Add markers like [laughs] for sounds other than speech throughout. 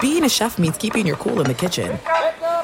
Being a chef means keeping your cool in the kitchen.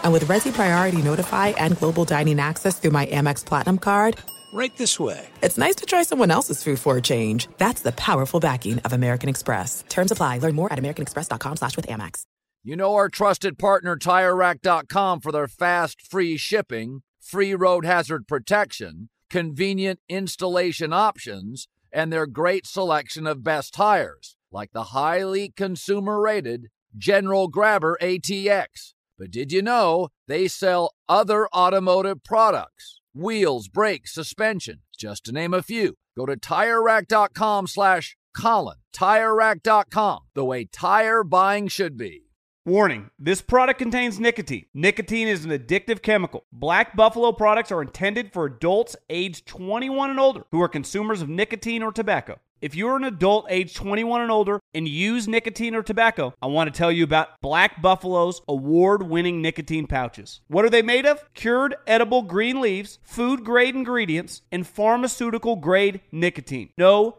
And with Resy Priority Notify and Global Dining Access through my Amex Platinum card, Right this way. it's nice to try someone else's food for a change. That's the powerful backing of American Express. Terms apply. Learn more at americanexpress.com slash with Amex. You know our trusted partner TireRack.com for their fast, free shipping, free road hazard protection, convenient installation options, and their great selection of best tires, like the highly consumer-rated General Grabber ATX. But did you know they sell other automotive products? Wheels, brakes, suspension, just to name a few. Go to TireRack.com slash Colin. TireRack.com, the way tire buying should be. Warning this product contains nicotine. Nicotine is an addictive chemical. Black Buffalo products are intended for adults aged 21 and older who are consumers of nicotine or tobacco. If you're an adult age 21 and older and use nicotine or tobacco, I want to tell you about Black Buffalo's award winning nicotine pouches. What are they made of? Cured edible green leaves, food grade ingredients, and pharmaceutical grade nicotine. No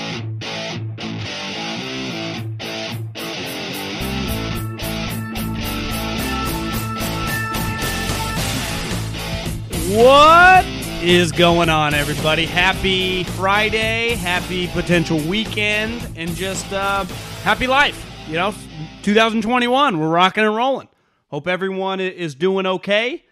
What is going on, everybody? Happy Friday, happy potential weekend, and just uh, happy life. You know, 2021, we're rocking and rolling. Hope everyone is doing okay.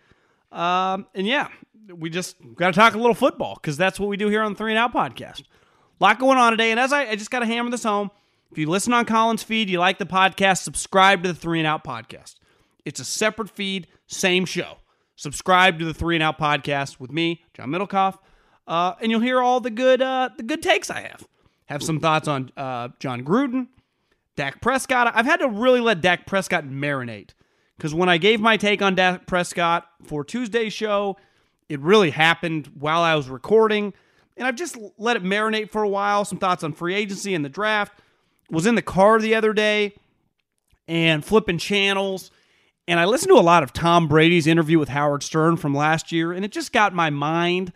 Um, and yeah, we just got to talk a little football because that's what we do here on the Three and Out podcast. A lot going on today, and as I, I just got to hammer this home, if you listen on Colin's feed, you like the podcast, subscribe to the Three and Out podcast. It's a separate feed, same show. Subscribe to the Three and Out podcast with me, John Middlekauff, uh, and you'll hear all the good uh, the good takes I have. Have some thoughts on uh, Jon Gruden, Dak Prescott. I've had to really let Dak Prescott marinate because when I gave my take on Dak Prescott for Tuesday's show, it really happened while I was recording, and I've just let it marinate for a while. Some thoughts on free agency and the draft. Was in the car the other day and flipping channels. And I listened to a lot of Tom Brady's interview with Howard Stern from last year, and it just got my mind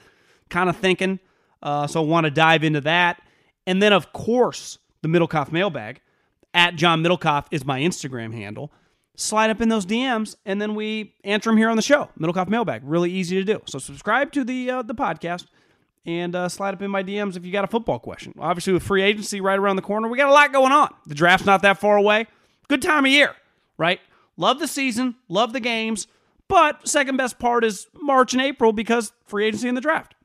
kind of thinking. Uh, so I want to dive into that. And then, of course, the Middlekauff mailbag at John Middlekauff is my Instagram handle. Slide up in those DMs, and then we answer them here on the show. Middlekauff mailbag, really easy to do. So subscribe to the uh, the podcast and uh, slide up in my DMs if you got a football question. Obviously, with free agency right around the corner, we got a lot going on. The draft's not that far away. Good time of year, right? Love the season, love the games, but second best part is March and April because free agency and the draft.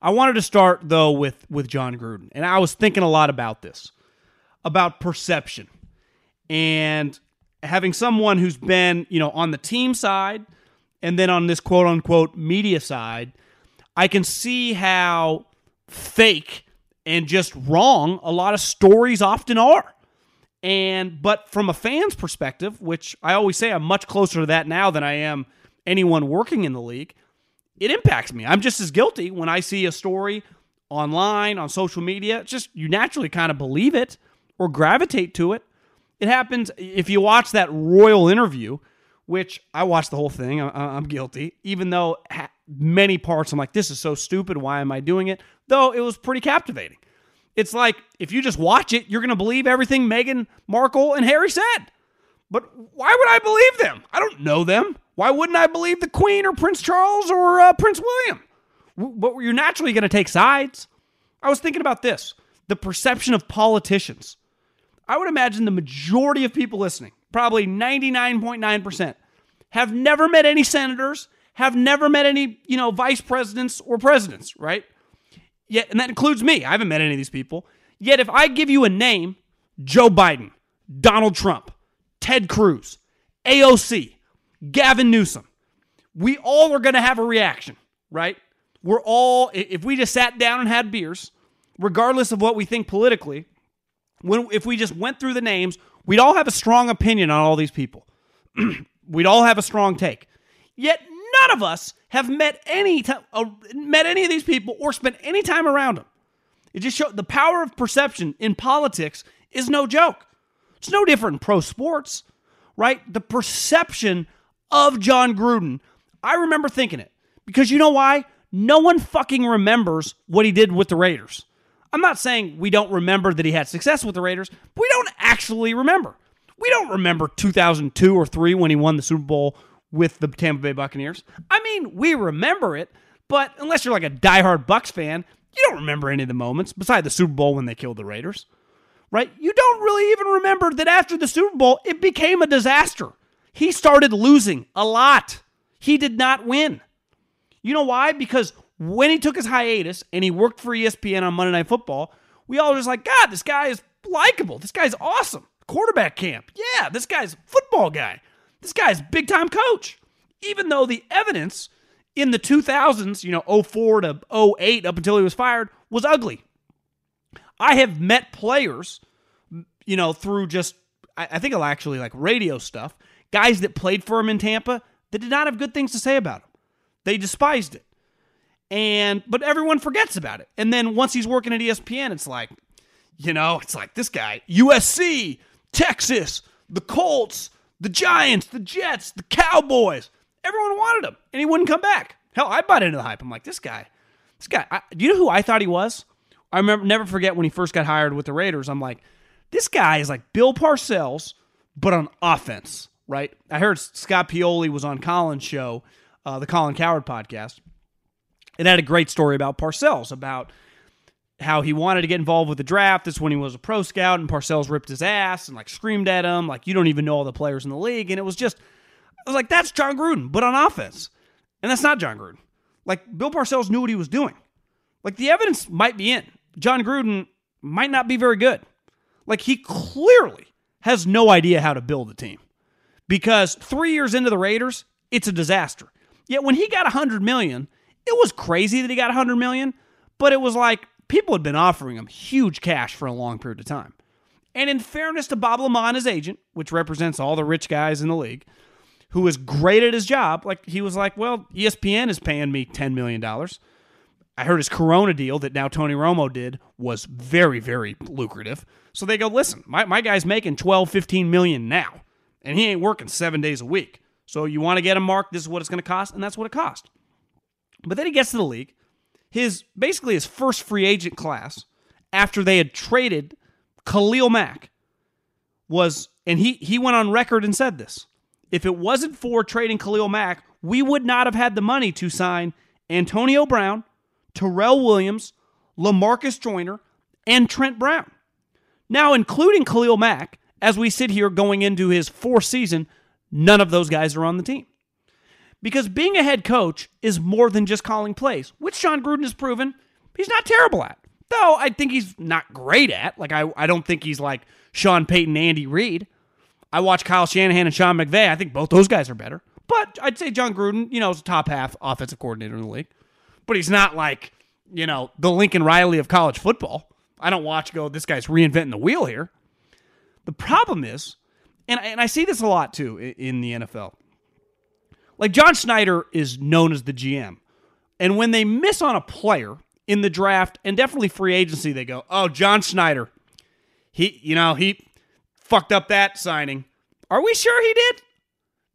I wanted to start though with with Jon Gruden, and I was thinking a lot about this, about perception, and having someone who's been you know on the team side, and then on this quote unquote media side, I can see how fake and just wrong a lot of stories often are. And but from a fan's perspective, which I always say I'm much closer to that now than I am anyone working in the league, it impacts me. I'm just as guilty when I see a story online on social media. It's just you naturally kind of believe it or gravitate to it. It happens if you watch that royal interview, which I watched the whole thing. I- I'm guilty, even though many parts I'm like, this is so stupid. Why am I doing it? Though it was pretty captivating. It's like if you just watch it, you're going to believe everything Meghan Markle and Harry said. But why would I believe them? I don't know them. Why wouldn't I believe the Queen or Prince Charles or uh, Prince William? But you're naturally going to take sides. I was thinking about this the perception of politicians. I would imagine the majority of people listening, probably 99.9%, have never met any senators, have never met any, you know, vice presidents or presidents, right? Yet, and that includes me. I haven't met any of these people. Yet, if I give you a name, Joe Biden, Donald Trump, Ted Cruz, AOC, Gavin Newsom, we all are going to have a reaction, right? We're all, if we just sat down and had beers, regardless of what we think politically, when if we just went through the names, we'd all have a strong opinion on all these people. [clears throat] we'd all have a strong take. Yet none of us have met any t- uh, met any of these people or spent any time around them. It just shows the power of perception in politics is no joke. It's no different in pro sports, right? The perception of Jon Gruden. I remember thinking it because you know why? No one fucking remembers what he did with the Raiders. I'm not saying we don't remember that he had success with the Raiders, but we don't actually remember. We don't remember 2002 or 3 when he won the Super Bowl with the Tampa Bay Buccaneers. I mean, we remember it, but unless you're like a diehard Bucs fan, you don't remember any of the moments beside the Super Bowl when they killed the Raiders. Right? You don't really even remember that after the Super Bowl, it became a disaster. He started losing a lot. He did not win. You know why? Because when he took his hiatus and he worked for ESPN on Monday Night Football, we all were just like, God, this guy is likable. This guy's awesome. Quarterback camp. Yeah, this guy's football guy. This guy's big time coach. Even though the evidence in the 2000s, you know, 04 to 08 up until he was fired, was ugly. I have met players, you know, through just, I think I'll actually like radio stuff, guys that played for him in Tampa that did not have good things to say about him. They despised it. And but everyone forgets about it. And then once he's working at ESPN, it's like, you know, it's like this guy, USC, Texas, the Colts, the Giants, the Jets, the Cowboys. Everyone wanted him, and he wouldn't come back. Hell, I bought into the hype. I'm like, this guy, this guy. I, do you know who I thought he was? I remember never forget when he first got hired with the Raiders. I'm like, this guy is like Bill Parcells, but on offense, right? I heard Scott Pioli was on Colin's show, uh, the Colin Cowherd podcast, it had a great story about Parcells about how he wanted to get involved with the draft. That's when he was a pro scout, and Parcells ripped his ass and like screamed at him, like you don't even know all the players in the league. And it was just, I was like, that's Jon Gruden, but on offense, and that's not Jon Gruden. Like Bill Parcells knew what he was doing. Like the evidence might be in. Jon Gruden might not be very good. Like he clearly has no idea how to build a team because three years into the Raiders, it's a disaster. Yet when he got a hundred million it was crazy that he got 100 million, but it was like people had been offering him huge cash for a long period of time. And in fairness to Bob LaMonte, his agent, which represents all the rich guys in the league, who is great at his job, like he was like, well, ESPN is paying me $10 million. I heard his Corona deal that now Tony Romo did was very, very lucrative. So they go, listen, my, my guy's making 12, 15 million now, and he ain't working seven days a week. So you want to get him marked, this is what it's going to cost, and that's what it cost. But then he gets to the league. His basically his first free agent class after they had traded Khalil Mack was and he he went on record and said this. If it wasn't for trading Khalil Mack, we would not have had the money to sign Antonio Brown, Tyrell Williams, Lamarcus Joyner, and Trent Brown. Now, including Khalil Mack, as we sit here going into his fourth season, none of those guys are on the team. Because being a head coach is more than just calling plays, which Jon Gruden has proven he's not terrible at. Though I think he's not great at. Like, I, I don't think he's like Sean Payton, Andy Reid. I watch Kyle Shanahan and Sean McVay. I think both those guys are better. But I'd say Jon Gruden, you know, is a top half offensive coordinator in the league. But he's not like, you know, the Lincoln Riley of college football. I don't watch go, this guy's reinventing the wheel here. The problem is, and, and I see this a lot too in the NFL. Like John Schneider is known as the GM. And when they miss on a player in the draft and definitely free agency, they go, "Oh, John Schneider. He, you know, he fucked up that signing." Are we sure he did?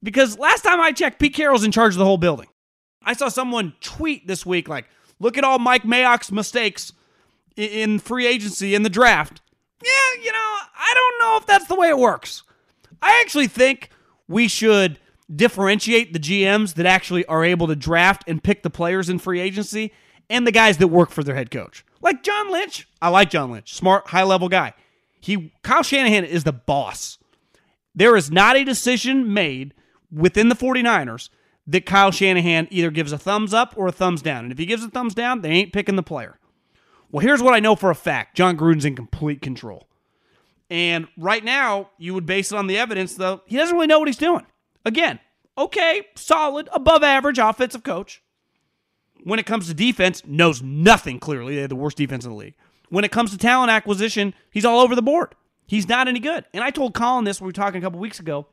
Because last time I checked, Pete Carroll's in charge of the whole building. I saw someone tweet this week like, "Look at all Mike Mayock's mistakes in free agency in the draft." Yeah, you know, I don't know if that's the way it works. I actually think we should differentiate the GMs that actually are able to draft and pick the players in free agency and the guys that work for their head coach. Like John Lynch. I like John Lynch. Smart, high level guy. He Kyle Shanahan is the boss. There is not a decision made within the 49ers that Kyle Shanahan either gives a thumbs up or a thumbs down. And if he gives a thumbs down, they ain't picking the player. Well, here's what I know for a fact Jon Gruden's in complete control. And right now, you would base it on the evidence, though, he doesn't really know what he's doing. Again, okay, solid, above average offensive coach. When it comes to defense, knows nothing clearly. They have the worst defense in the league. When it comes to talent acquisition, he's all over the board. He's not any good. And I told Colin this when we were talking a couple weeks ago.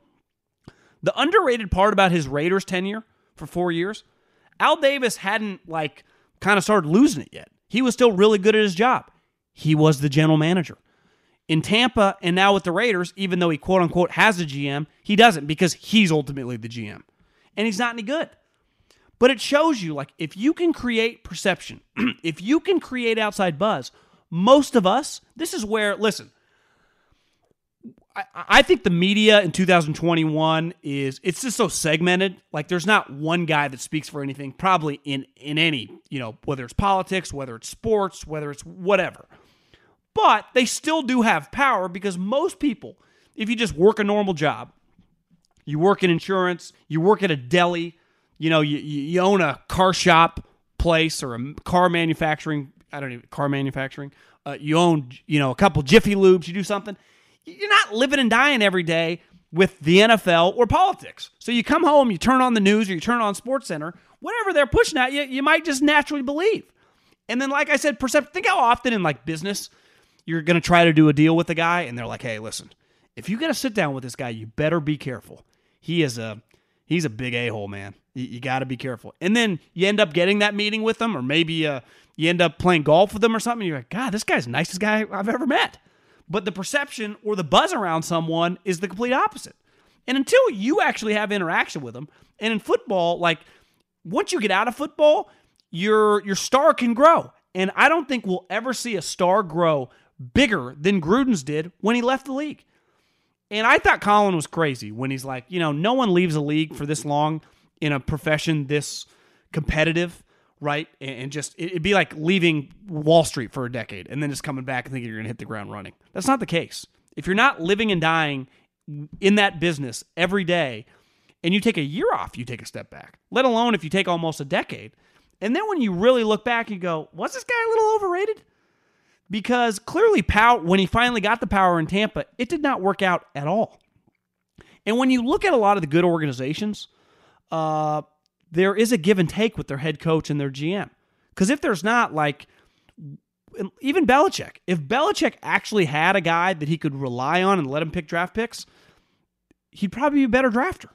The underrated part about his Raiders tenure for four years, Al Davis hadn't like kind of started losing it yet. He was still really good at his job. He was the general manager. In Tampa and now with the Raiders, even though he quote unquote has a GM, he doesn't because he's ultimately the GM. And he's not any good. But it shows you like if you can create perception, [clears throat] if you can create outside buzz, most of us, this is where, listen, I, I think the media in 2021 is it's just so segmented. Like there's not one guy that speaks for anything, probably in in any, you know, whether it's politics, whether it's sports, whether it's whatever. But they still do have power because most people, if you just work a normal job, you work in insurance, you work at a deli, you know, you, you own a car shop place or a car manufacturing, I don't even, car manufacturing, uh, you own, you know, a couple Jiffy Lubes, you do something you're not living and dying every day with the NFL or politics. So you come home, you turn on the news or you turn on Sports Center, whatever they're pushing at you, you might just naturally believe. And then, like I said, percept. Think how often in like business you're going to try to do a deal with a guy, and they're like, "Hey, listen, if you got to sit down with this guy, you better be careful. He is a he's a big a hole, man. You, you got to be careful." And then you end up getting that meeting with them, or maybe uh, you end up playing golf with them or something. You're like, "God, this guy's the nicest guy I've ever met." but the perception or the buzz around someone is the complete opposite. And until you actually have interaction with them, and in football, like once you get out of football, your your star can grow. And I don't think we'll ever see a star grow bigger than Gruden's did when he left the league. And I thought Colin was crazy when he's like, you know, no one leaves a league for this long in a profession this competitive right? And just it'd be like leaving Wall Street for a decade and then just coming back and thinking you're going to hit the ground running. That's not the case. If you're not living and dying in that business every day and you take a year off, you take a step back, let alone if you take almost a decade. And then when you really look back, you go, was this guy a little overrated? Because clearly, Power, when he finally got the power in Tampa, it did not work out at all. And when you look at a lot of the good organizations, uh, there is a give and take with their head coach and their GM. Because if there's not, like, even Belichick, if Belichick actually had a guy that he could rely on and let him pick draft picks, he'd probably be a better drafter.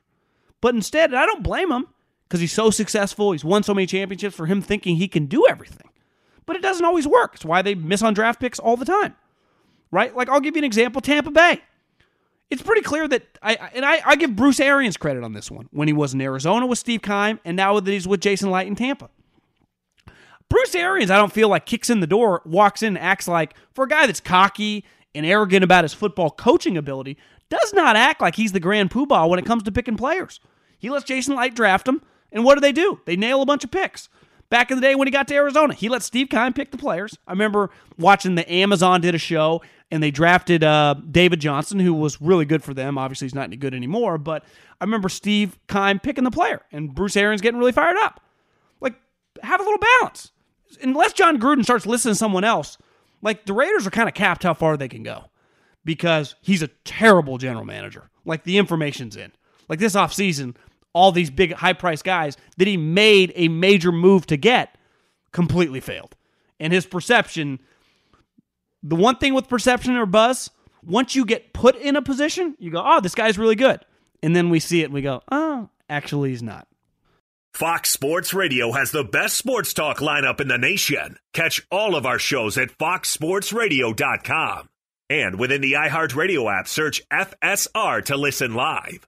But instead, I don't blame him because he's so successful. He's won so many championships for him thinking he can do everything. But it doesn't always work. It's why they miss on draft picks all the time. Right? Like, I'll give you an example Tampa Bay it's pretty clear that I and I, I give Bruce Arians credit on this one when he was in Arizona with Steve Keim and now that he's with Jason Licht in Tampa. Bruce Arians, I don't feel like kicks in the door, walks in, acts like for a guy that's cocky and arrogant about his football coaching ability, does not act like he's the grand poobah when it comes to picking players. He lets Jason Licht draft him, and what do they do? They nail a bunch of picks. Back in the day when he got to Arizona, he let Steve Keim pick the players. I remember watching the Amazon did a show and they drafted uh, David Johnson, who was really good for them. Obviously, he's not any good anymore, but I remember Steve Keim picking the player and Bruce Arians getting really fired up. Like, have a little balance. Unless Jon Gruden starts listening to someone else, like the Raiders are kind of capped how far they can go because he's a terrible general manager. Like, the information's in. Like, this offseason, all these big high priced guys that he made a major move to get completely failed. And his perception the one thing with perception or buzz, once you get put in a position, you go, oh, this guy's really good. And then we see it and we go, oh, actually, he's not. Fox Sports Radio has the best sports talk lineup in the nation. Catch all of our shows at foxsportsradio.com. And within the iHeartRadio app, search FSR to listen live.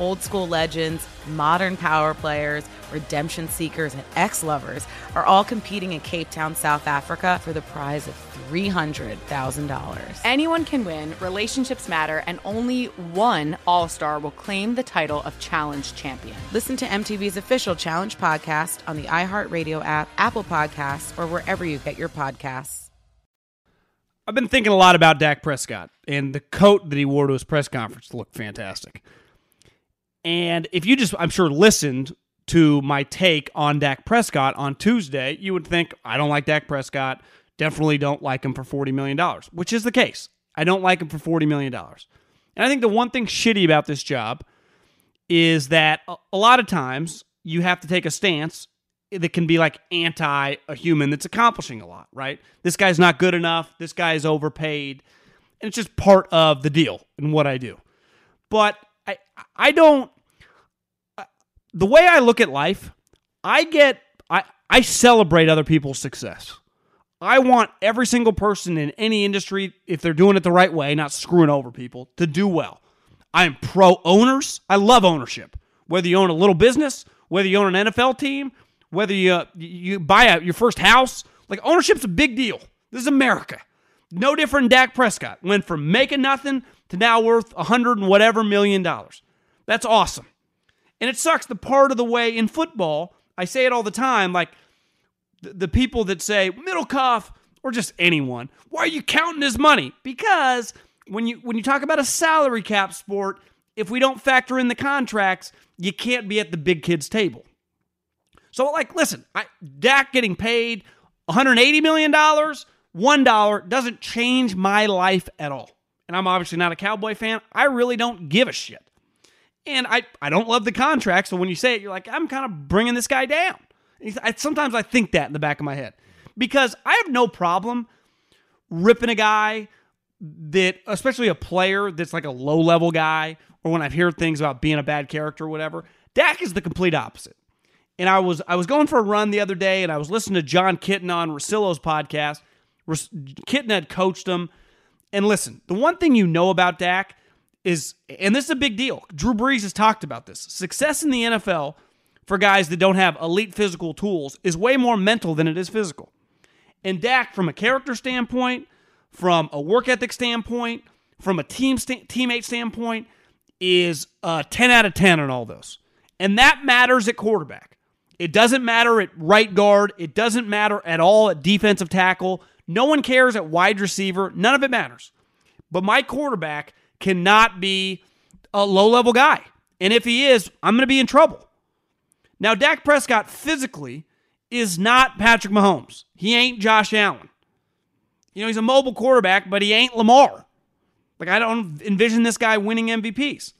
Old school legends, modern power players, redemption seekers, and ex lovers are all competing in Cape Town, South Africa for the prize of $300,000. Anyone can win, relationships matter, and only one All Star will claim the title of Challenge Champion. Listen to MTV's official Challenge podcast on the iHeartRadio app, Apple Podcasts, or wherever you get your podcasts. I've been thinking a lot about Dak Prescott, and the coat that he wore to his press conference looked fantastic. And if you just, I'm sure, listened to my take on Dak Prescott on Tuesday, you would think, I don't like Dak Prescott. Definitely don't like him for $40 million, which is the case. I don't like him for $40 million. And I think the one thing shitty about this job is that a lot of times you have to take a stance that can be like anti a human that's accomplishing a lot, right? This guy's not good enough. This guy is overpaid. And it's just part of the deal in what I do. But I I don't the way I look at life, I get I I celebrate other people's success. I want every single person in any industry, if they're doing it the right way, not screwing over people, to do well. I am pro owners. I love ownership. Whether you own a little business, whether you own an NFL team, whether you you buy a, your first house, like ownership's a big deal. This is America. No different than Dak Prescott. Went from making nothing to now worth a hundred and whatever million dollars. That's awesome. And it sucks the part of the way in football, I say it all the time, like the, the people that say, Middlekauff, or just anyone, why are you counting his money? Because when you when you talk about a salary cap sport, if we don't factor in the contracts, you can't be at the big kids table. So like, listen, I, Dak getting paid 180 million dollars, one dollar doesn't change my life at all. And I'm obviously not a Cowboy fan. I really don't give a shit. And I, I don't love the contract. So when you say it, you're like, I'm kind of bringing this guy down. I, sometimes I think that in the back of my head because I have no problem ripping a guy that, especially a player that's like a low level guy, or when I've heard things about being a bad character or whatever. Dak is the complete opposite. And I was I was going for a run the other day, and I was listening to Jon Kitna on Russillo's podcast. Kitna had coached him. And listen, the one thing you know about Dak is, and this is a big deal. Drew Brees has talked about this. Success in the NFL for guys that don't have elite physical tools is way more mental than it is physical. And Dak, from a character standpoint, from a work ethic standpoint, from a team st- teammate standpoint, is a 10 out of 10 on all those. And that matters at quarterback. It doesn't matter at right guard. It doesn't matter at all at defensive tackle. No one cares at wide receiver. None of it matters. But my quarterback cannot be a low level guy. And if he is, I'm going to be in trouble. Now, Dak Prescott physically is not Patrick Mahomes. He ain't Josh Allen. You know, he's a mobile quarterback, but he ain't Lamar. Like, I don't envision this guy winning MVPs.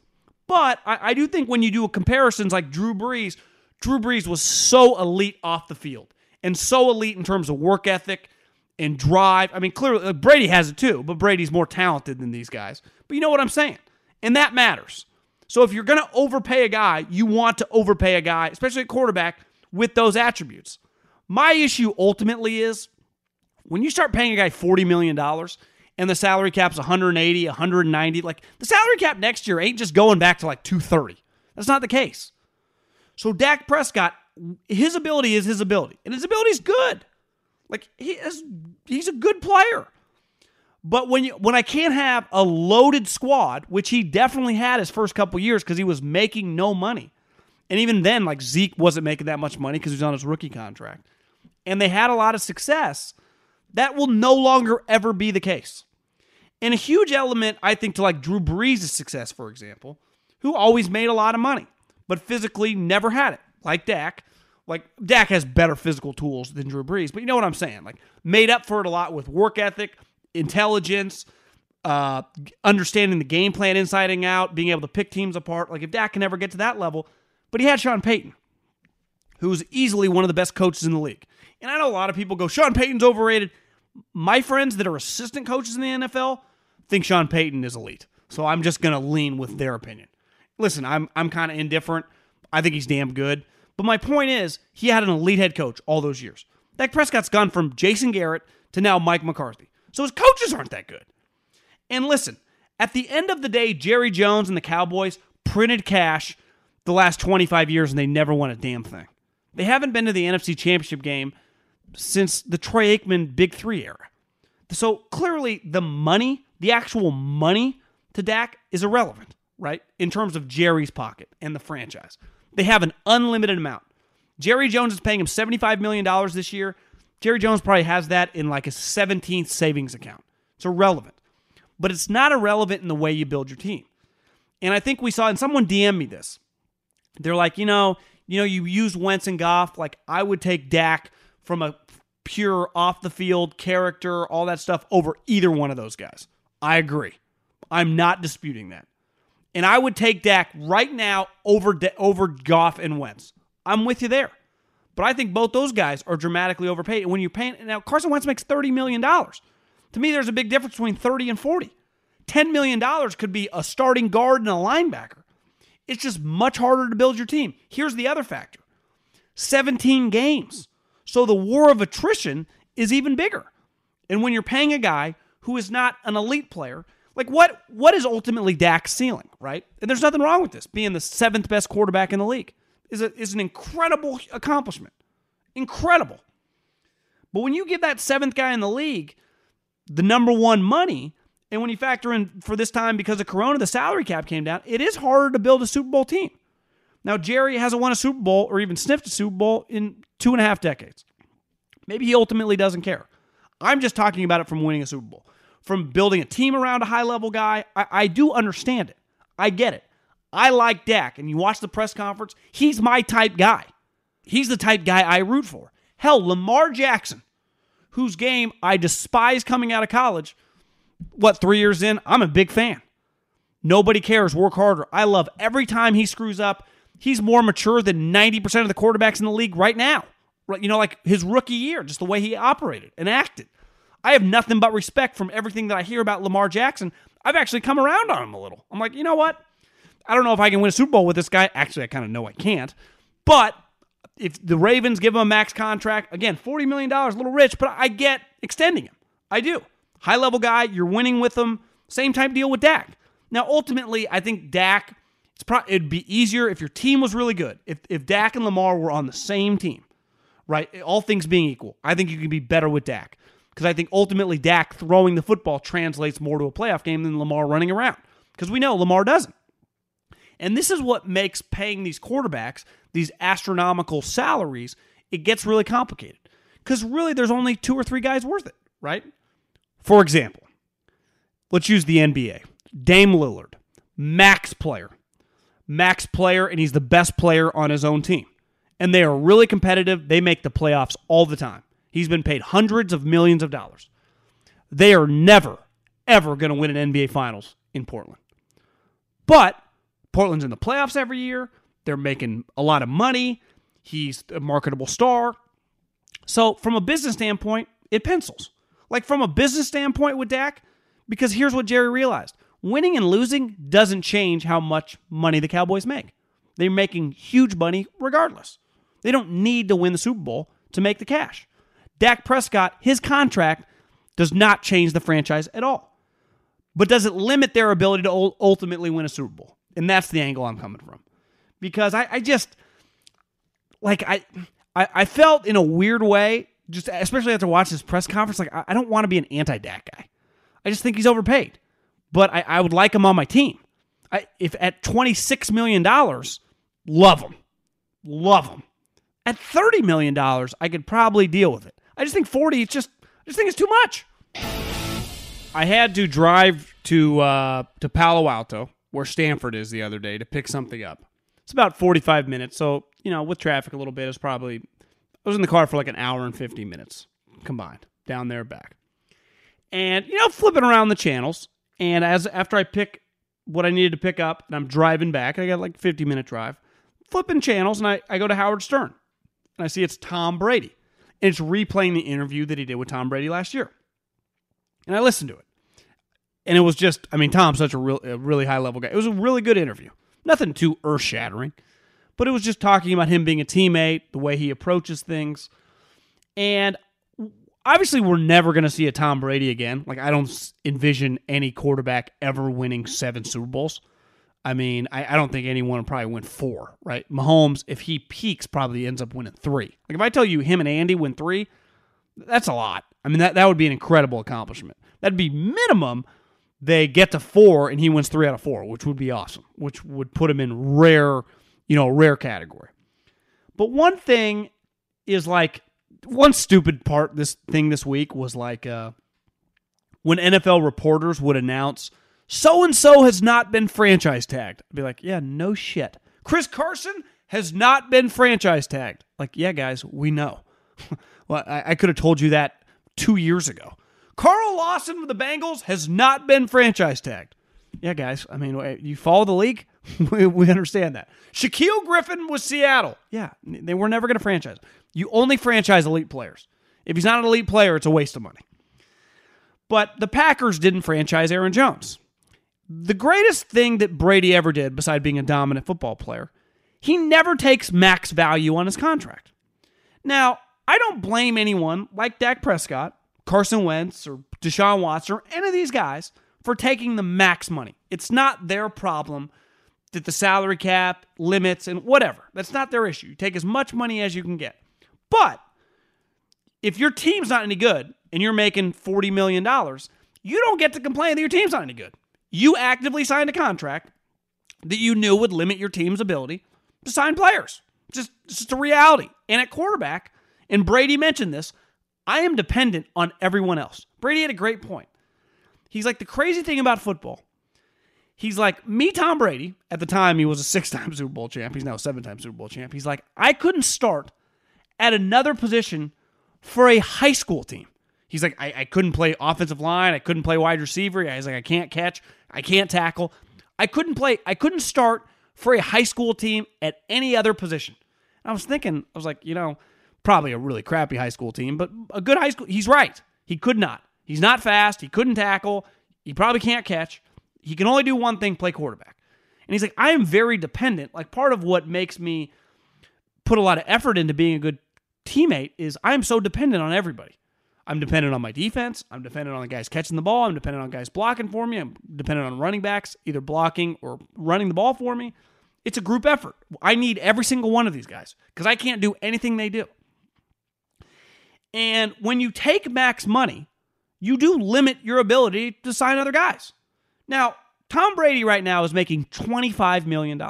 But I, I do think when you do a comparisons like Drew Brees, Drew Brees was so elite off the field and so elite in terms of work ethic and drive. I mean, clearly, uh, Brady has it too, but Brady's more talented than these guys. But you know what I'm saying? And that matters. So if you're going to overpay a guy, you want to overpay a guy, especially a quarterback, with those attributes. My issue ultimately is when you start paying a guy $40 million and the salary cap's 180, 190, like the salary cap next year ain't just going back to like 230. That's not the case. So Dak Prescott, his ability is his ability, and his ability is good. Like he is, he's a good player. But when you when I can't have a loaded squad, which he definitely had his first couple years because he was making no money, and even then, like Zeke wasn't making that much money because he was on his rookie contract, and they had a lot of success. That will no longer ever be the case. And a huge element, I think, to like Drew Brees' success, for example, who always made a lot of money, but physically never had it, like Dak. Like Dak has better physical tools than Drew Brees, but you know what I'm saying? Like made up for it a lot with work ethic, intelligence, uh, understanding the game plan inside and out, being able to pick teams apart. Like if Dak can ever get to that level, but he had Sean Payton, who's easily one of the best coaches in the league. And I know a lot of people go, Sean Payton's overrated. My friends that are assistant coaches in the NFL think Sean Payton is elite. So I'm just to lean with their opinion. Listen, I'm I'm kind of indifferent. I think he's damn good. But my point is, he had an elite head coach all those years. Dak Prescott's gone from Jason Garrett to now Mike McCarthy. So his coaches aren't that good. And listen, at the end of the day, Jerry Jones and the Cowboys printed cash the last 25 years and they never won a damn thing. They haven't been to the NFC Championship game since the Troy Aikman Big Three era. So clearly, the money, the actual money to Dak is irrelevant, right? In terms of Jerry's pocket and the franchise. They have an unlimited amount. Jerry Jones is paying him $75 million this year. Jerry Jones probably has that in like a 17th savings account. It's irrelevant. But it's not irrelevant in the way you build your team. And I think we saw, and someone DM me this. They're like, you know, you know, you use Wentz and Goff. Like I would take Dak from a pure off the field character, all that stuff over either one of those guys. I agree. I'm not disputing that. And I would take Dak right now over over Goff and Wentz. I'm with you there. But I think both those guys are dramatically overpaid. And when you're paying now, Carson Wentz makes $30 million. To me, there's a big difference between 30 and 40. $10 million could be a starting guard and a linebacker. It's just much harder to build your team. Here's the other factor 17 games. So the war of attrition is even bigger. And when you're paying a guy who is not an elite player, like what what is ultimately Dak's ceiling, right? And there's nothing wrong with this. Being the seventh best quarterback in the league is, a, is an incredible accomplishment. Incredible. But when you give that seventh guy in the league the number one money, and when you factor in for this time because of Corona, the salary cap came down, it is harder to build a Super Bowl team. Now, Jerry hasn't won a Super Bowl or even sniffed a Super Bowl in two and a half decades. Maybe he ultimately doesn't care. I'm just talking about it from winning a Super Bowl, from building a team around a high level guy. I, I do understand it. I get it. I like Dak, and you watch the press conference, he's my type guy. He's the type guy I root for. Hell, Lamar Jackson, whose game I despise coming out of college, what, three years in, I'm a big fan. Nobody cares. Work harder. I love every time he screws up. He's more mature than 90% of the quarterbacks in the league right now. Right, you know, like his rookie year, just the way he operated and acted. I have nothing but respect from everything that I hear about Lamar Jackson. I've actually come around on him a little. I'm like, you know what? I don't know if I can win a Super Bowl with this guy. Actually, I kind of know I can't. But if the Ravens give him a max contract, again, $40 million, a little rich, but I get extending him. I do. High level guy, you're winning with him. Same type deal with Dak. Now, ultimately, I think Dak, it's pro- it'd be easier if your team was really good. If, if Dak and Lamar were on the same team, right? All things being equal, I think you can be better with Dak. Because I think ultimately Dak throwing the football translates more to a playoff game than Lamar running around. Because we know Lamar doesn't. And this is what makes paying these quarterbacks these astronomical salaries, it gets really complicated. Because really, there's only two or three guys worth it, right? For example, let's use the NBA. Dame Lillard, max player. Max player, and he's the best player on his own team. And they are really competitive. They make the playoffs all the time. He's been paid hundreds of millions of dollars. They are never, ever going to win an NBA Finals in Portland. But Portland's in the playoffs every year. They're making a lot of money. He's a marketable star. So, from a business standpoint, it pencils. Like from a business standpoint with Dak, because here's what Jerry realized winning and losing doesn't change how much money the Cowboys make. They're making huge money regardless. They don't need to win the Super Bowl to make the cash. Dak Prescott, his contract does not change the franchise at all. But does it limit their ability to ultimately win a Super Bowl? And that's the angle I'm coming from. Because I, I just like I, I I felt in a weird way, just especially after watching this press conference, like I, I don't want to be an anti-Dak guy. I just think he's overpaid. But I, I would like him on my team. I, if at $26 million, love him. Love him. At $30 million, I could probably deal with it. I just think 40, it's just, I just think it's too much. I had to drive to uh, to Palo Alto, where Stanford is the other day, to pick something up. It's about 45 minutes. So, you know, with traffic a little bit, it's probably, I was in the car for like an hour and 50 minutes combined, down there back. And, you know, flipping around the channels. And as after I pick what I needed to pick up, and I'm driving back, I got like 50 minute drive, flipping channels, and I, I go to Howard Stern. And I see it's Tom Brady. And it's replaying the interview that he did with Tom Brady last year. And I listened to it. And it was just, I mean, Tom's such a, real, a really high level guy. It was a really good interview. Nothing too earth shattering, but it was just talking about him being a teammate, the way he approaches things. And obviously, we're never going to see a Tom Brady again. Like, I don't envision any quarterback ever winning seven Super Bowls. I mean, I, I don't think anyone will probably win four, right? Mahomes, if he peaks, probably ends up winning three. Like, if I tell you him and Andy win three, that's a lot. I mean, that, that would be an incredible accomplishment. That'd be minimum they get to four and he wins three out of four, which would be awesome, which would put him in rare, you know, rare category. But one thing is like one stupid part this thing this week was like uh, when NFL reporters would announce so and so has not been franchise tagged. I'd be like, yeah, no shit. Chris Carson has not been franchise tagged. Like, yeah, guys, we know. [laughs] well, I, I could have told you that two years ago. Carl Lawson with the Bengals has not been franchise tagged. Yeah, guys. I mean, eh, you follow the league. [laughs] we, we understand that. Shaquill Griffin with Seattle. Yeah, they were never going to franchise. You only franchise elite players. If he's not an elite player, it's a waste of money. But the Packers didn't franchise Aaron Jones. The greatest thing that Brady ever did, besides being a dominant football player, he never takes max value on his contract. Now, I don't blame anyone like Dak Prescott Carson Wentz or Deshaun Watson or any of these guys for taking the max money. It's not their problem that the salary cap limits and whatever. That's not their issue. You take as much money as you can get. But if your team's not any good and you're making $40 million, you don't get to complain that your team's not any good. You actively signed a contract that you knew would limit your team's ability to sign players. Just, just a reality. And at quarterback, and Brady mentioned this, I am dependent on everyone else. Brady had a great point. He's like, the crazy thing about football, he's like, me, Tom Brady, at the time he was a six time [laughs] Super Bowl champ. He's now a seven time Super Bowl champ. He's like, I couldn't start at another position for a high school team. He's like, I, I couldn't play offensive line. I couldn't play wide receiver. He's like, I can't catch. I can't tackle. I couldn't play, I couldn't start for a high school team at any other position. I was thinking, I was like, you know, probably a really crappy high school team, but a good high school. He's right. He could not. He's not fast. He couldn't tackle. He probably can't catch. He can only do one thing play quarterback. And he's like, I am very dependent. Like, part of what makes me put a lot of effort into being a good teammate is I'm so dependent on everybody. I'm dependent on my defense. I'm dependent on the guys catching the ball. I'm dependent on guys blocking for me. I'm dependent on running backs, either blocking or running the ball for me. It's a group effort. I need every single one of these guys because I can't do anything they do. And when you take max money, you do limit your ability to sign other guys. Now, Tom Brady right now is making $25 million.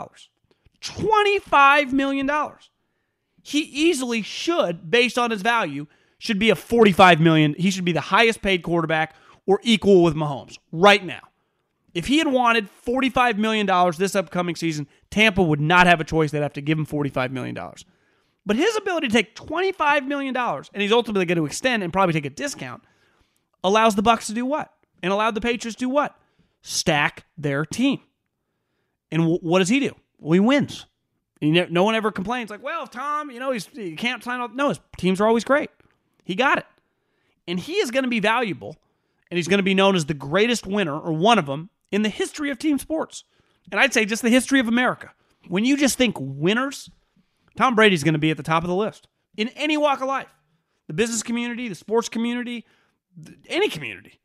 $25 million. He easily should, based on his value, should be a 45 million. He should be the highest paid quarterback or equal with Mahomes right now. If he had wanted $45 million this upcoming season, Tampa would not have a choice. They'd have to give him $45 million. But his ability to take $25 million, and he's ultimately going to extend and probably take a discount, allows the Bucs to do what? And allowed the Patriots to do what? Stack their team. And w- what does he do? Well, he wins. And no one ever complains like, well, Tom, you know, he's, he can't sign off. No, his teams are always great. He got it. And he is going to be valuable, and he's going to be known as the greatest winner, or one of them, in the history of team sports. And I'd say just the history of America. When you just think winners, Tom Brady's going to be at the top of the list in any walk of life the business community, the sports community, any community.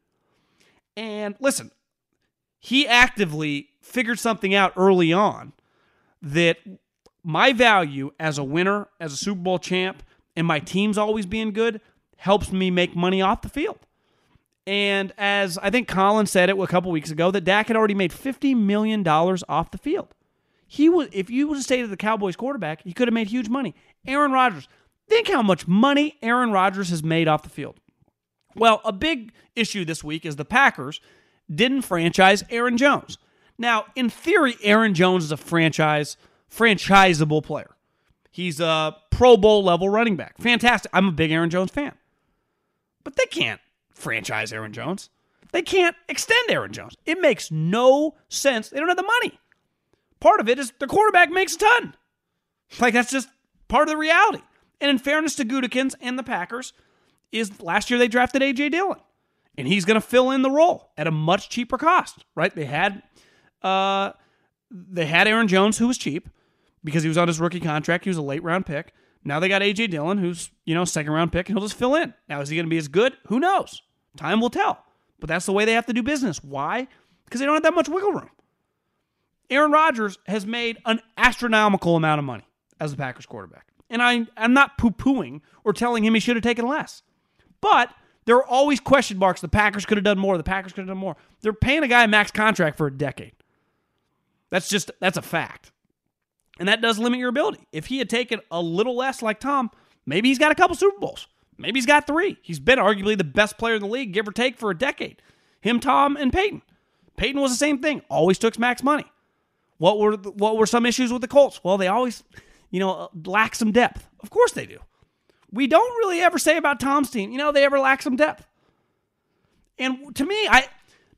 And listen, he actively figured something out early on that my value as a winner, as a Super Bowl champ, and my team's always being good helps me make money off the field. And as I think Colin said it a couple weeks ago, that Dak had already made $50 million off the field. He was, if you would have stayed at the Cowboys quarterback, he could have made huge money. Aaron Rodgers, think how much money Aaron Rodgers has made off the field. Well, a big issue this week is the Packers didn't franchise Aaron Jones. Now, in theory, Aaron Jones is a franchise, franchisable player. He's a Pro Bowl level running back. Fantastic. I'm a big Aaron Jones fan. But they can't franchise Aaron Jones. They can't extend Aaron Jones. It makes no sense. They don't have the money. Part of it is the quarterback makes a ton. Like that's just part of the reality. And in fairness to Gutekunst and the Packers, is last year they drafted AJ Dillon, and he's going to fill in the role at a much cheaper cost. Right? They had, uh, they had Aaron Jones who was cheap because he was on his rookie contract. He was a late round pick. Now they got AJ Dillon, who's you know second round pick, and he'll just fill in. Now is he going to be as good? Who knows? Time will tell. But that's the way they have to do business. Why? Because they don't have that much wiggle room. Aaron Rodgers has made an astronomical amount of money as the Packers quarterback. And I, I'm not poo pooing or telling him he should have taken less. But there are always question marks. The Packers could have done more. The Packers could have done more. They're paying a guy a max contract for a decade. That's just, that's a fact. And that does limit your ability. If he had taken a little less like Tom, maybe he's got a couple Super Bowls. Maybe he's got three. He's been arguably the best player in the league, give or take, for a decade. Him, Tom, and Peyton. Peyton was the same thing. Always took max money. What were the, what were some issues with the Colts? Well, they always, you know, lack some depth. Of course they do. We don't really ever say about Tom's team, you know, they ever lack some depth. And to me, I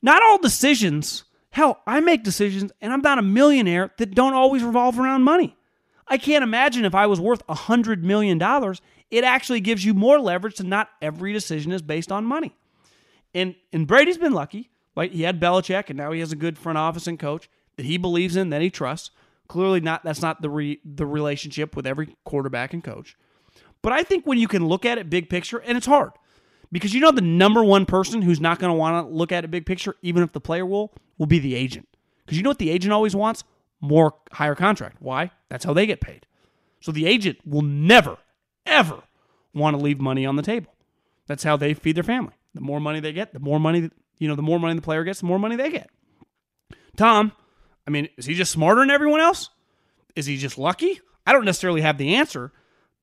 not all decisions Hell, I make decisions and I'm not a millionaire that don't always revolve around money. I can't imagine if I was worth a $100 million, it actually gives you more leverage to not every decision is based on money. And, and Brady's been lucky. Like he had Belichick and now he has a good front office and coach that he believes in, that he trusts. Clearly not that's not the re, the relationship with every quarterback and coach. But I think when you can look at it big picture, and it's hard because you know the number one person who's not going to want to look at a big picture, even if the player will, will be the agent. Because you know what the agent always wants? More higher contract. Why? That's how they get paid. So the agent will never, ever want to leave money on the table. That's how they feed their family. The more money they get, the more money, you know, the more money the player gets, the more money they get. Tom, I mean, is he just smarter than everyone else? Is he just lucky? I don't necessarily have the answer,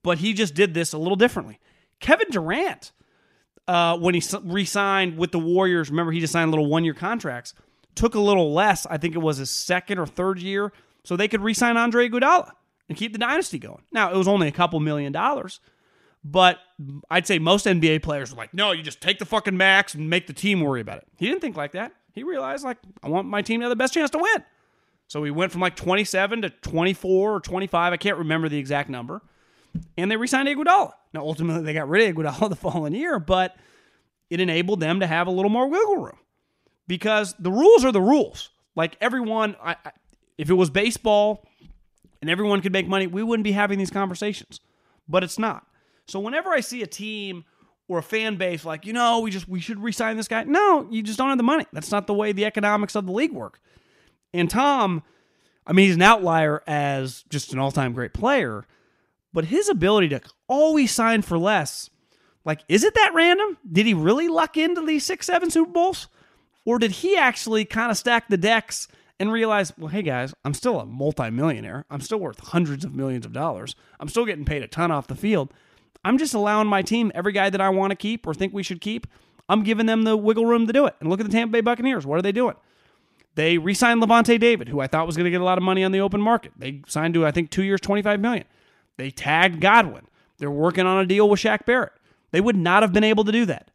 but he just did this a little differently. Kevin Durant, uh, when he re signed with the Warriors, remember he just signed little one year contracts took a little less. I think it was his second or third year, so they could re-sign Andre Iguodala and keep the dynasty going. Now it was only a couple million dollars, but I'd say most NBA players were like, "No, you just take the fucking max and make the team worry about it." He didn't think like that. He realized like, I want my team to have the best chance to win. So we went from like 27 to 24 or 25. I can't remember the exact number. And they re-signed Iguodala. Now, ultimately, they got rid of Iguodala [laughs] the following year, but it enabled them to have a little more wiggle room because the rules are the rules. Like everyone, I, I, if it was baseball and everyone could make money, we wouldn't be having these conversations. But it's not. So whenever I see a team or a fan base like, you know, we just we should resign this guy. No, you just don't have the money. That's not the way the economics of the league work. And Tom, I mean, he's an outlier as just an all-time great player, but his ability to always sign for less, like, is it that random? Did he really luck into these six, seven Super Bowls? Or did he actually kind of stack the decks and realize, well, hey guys, I'm still a multimillionaire. I'm still worth hundreds of millions of dollars. I'm still getting paid a ton off the field. I'm just allowing my team, every guy that I want to keep or think we should keep, I'm giving them the wiggle room to do it. And look at the Tampa Bay Buccaneers. What are they doing? They re-signed Lavonte David, who I thought was going to get a lot of money on the open market. They signed to I think two years, twenty-five million. They tagged Godwin. They're working on a deal with Shaq Barrett. They would not have been able to do that.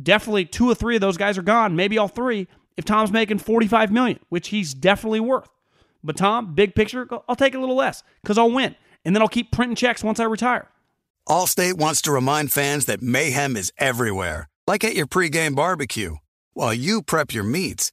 Definitely two or three of those guys are gone, maybe all three, if Tom's making 45 million, which he's definitely worth. But Tom, big picture, I'll take a little less because I'll win. And then I'll keep printing checks once I retire. Allstate wants to remind fans that mayhem is everywhere, like at your pregame barbecue. While you prep your meats,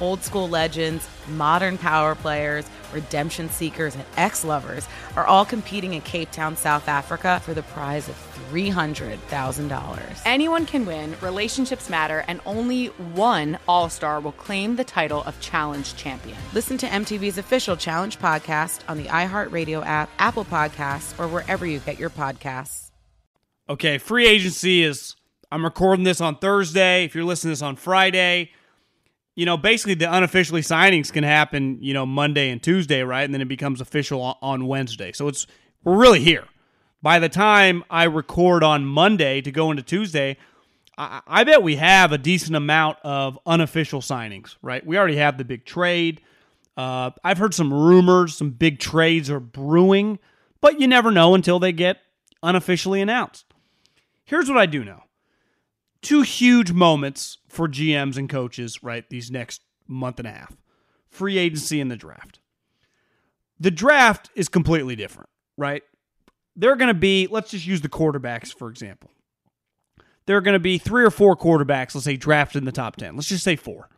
Old school legends, modern power players, redemption seekers, and ex lovers are all competing in Cape Town, South Africa for the prize of $300,000. Anyone can win, relationships matter, and only one All Star will claim the title of Challenge Champion. Listen to MTV's official Challenge podcast on the iHeartRadio app, Apple Podcasts, or wherever you get your podcasts. Okay, free agency is. I'm recording this on Thursday. If you're listening to this on Friday, you know, basically the unofficially signings can happen, you know, Monday and Tuesday, right? And then it becomes official on Wednesday. So it's we're really here. By the time I record on Monday to go into Tuesday, I, I bet we have a decent amount of unofficial signings, right? We already have the big trade. Uh, I've heard some rumors, some big trades are brewing, but you never know until they get unofficially announced. Here's what I do know two huge moments for GMs and coaches, right? These next month and a half free agency and the draft. The draft is completely different, right? They're going to be, let's just use the quarterbacks, for example. There are going to be three or four quarterbacks, let's say, drafted in the top 10. Let's just say four.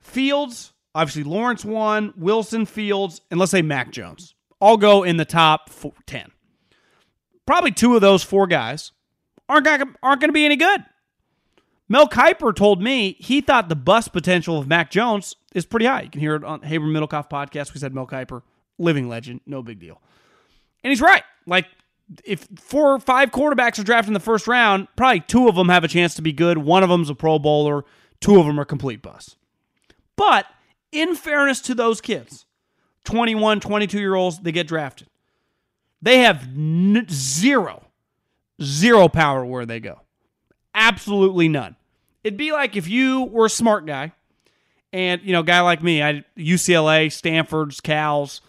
Fields, obviously, Lawrence one, Wilson, Fields, and let's say Mac Jones. All go in the top four, 10. Probably two of those four guys aren't, aren't going to be any good. Mel Kiper told me he thought the bust potential of Mac Jones is pretty high. You can hear it on Haber Middlekauff podcast. We said Mel Kiper, living legend, no big deal. And he's right. Like, if four or five quarterbacks are drafted in the first round, probably two of them have a chance to be good. One of them's a Pro Bowler. Two of them are complete busts. But in fairness to those kids, 21, 22 year olds, they get drafted. They have n- zero, zero power where they go. Absolutely none. It'd be like if you were a smart guy and, you know, guy like me, I UCLA, Stanford's, Cal's,